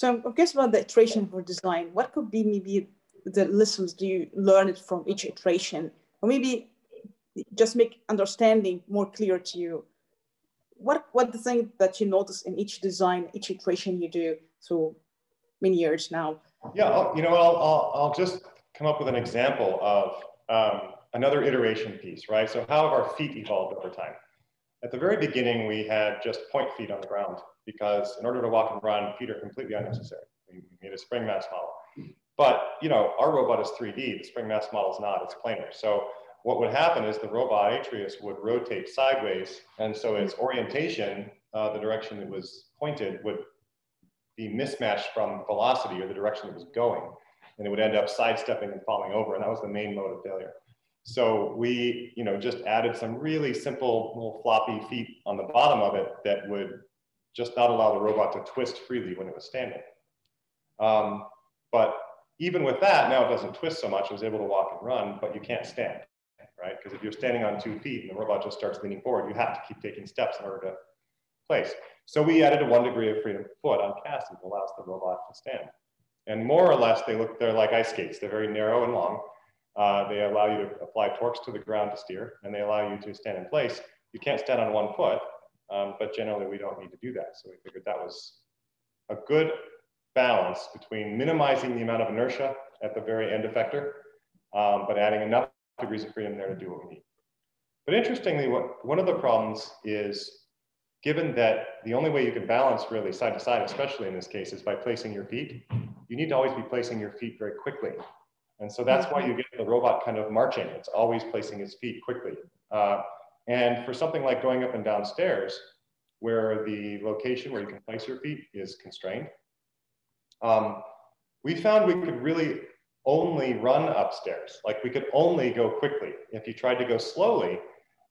So I'm curious about the iteration for design. What could be maybe the lessons do you learn it from each iteration? Or maybe just make understanding more clear to you. What what the thing that you notice in each design, each iteration you do through many years now? Yeah, I'll, you know, I'll, I'll, I'll just come up with an example of um, another iteration piece, right? So how have our feet evolved over time? At the very beginning, we had just point feet on the ground because in order to walk and run, feet are completely unnecessary. We made a spring mass model. But, you know, our robot is 3D, the spring mass model is not, it's planar. So what would happen is the robot ATRIAS would rotate sideways. And so its orientation, uh, the direction it was pointed would be mismatched from velocity or the direction it was going. And it would end up sidestepping and falling over. And that was the main mode of failure. So we, you know, just added some really simple little floppy feet on the bottom of it that would just not allow the robot to twist freely when it was standing. Um, but even with that, now it doesn't twist so much. It was able to walk and run, but you can't stand, right? Because if you're standing on two feet and the robot just starts leaning forward, you have to keep taking steps in order to place. So we added a one degree of freedom foot on Cassie that allows the robot to stand. And more or less, they look, they're like ice skates. They're very narrow and long. Uh, they allow you to apply torques to the ground to steer, and they allow you to stand in place. You can't stand on one foot, um, but generally we don't need to do that. So we figured that was a good balance between minimizing the amount of inertia at the very end effector, um, but adding enough degrees of freedom there to do what we need. But interestingly, what, one of the problems is given that the only way you can balance really side to side, especially in this case, is by placing your feet, you need to always be placing your feet very quickly. And so that's why you get robot kind of marching. It's always placing its feet quickly. Uh, and for something like going up and down stairs, where the location where you can place your feet is constrained, um, we found we could really only run upstairs. Like we could only go quickly. If you tried to go slowly,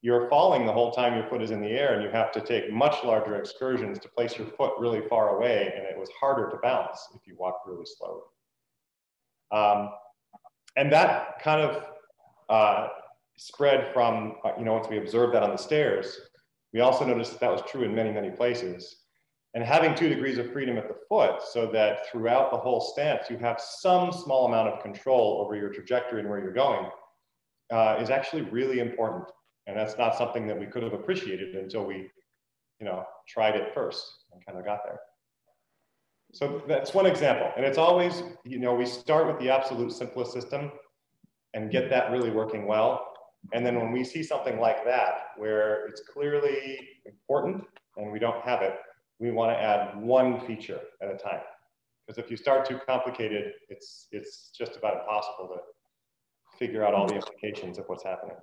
you're falling the whole time your foot is in the air and you have to take much larger excursions to place your foot really far away and it was harder to balance if you walked really slowly. Um, and that kind of uh, spread from, uh, you know, once we observed that on the stairs, we also noticed that that was true in many, many places. And having two degrees of freedom at the foot so that throughout the whole stance, you have some small amount of control over your trajectory and where you're going uh, is actually really important. And that's not something that we could have appreciated until we, you know, tried it first and kind of got there. So that's one example. And it's always, you know, we start with the absolute simplest system and get that really working well. And then when we see something like that, where it's clearly important and we don't have it, we want to add one feature at a time. Because if you start too complicated, it's, it's just about impossible to figure out all the implications of what's happening.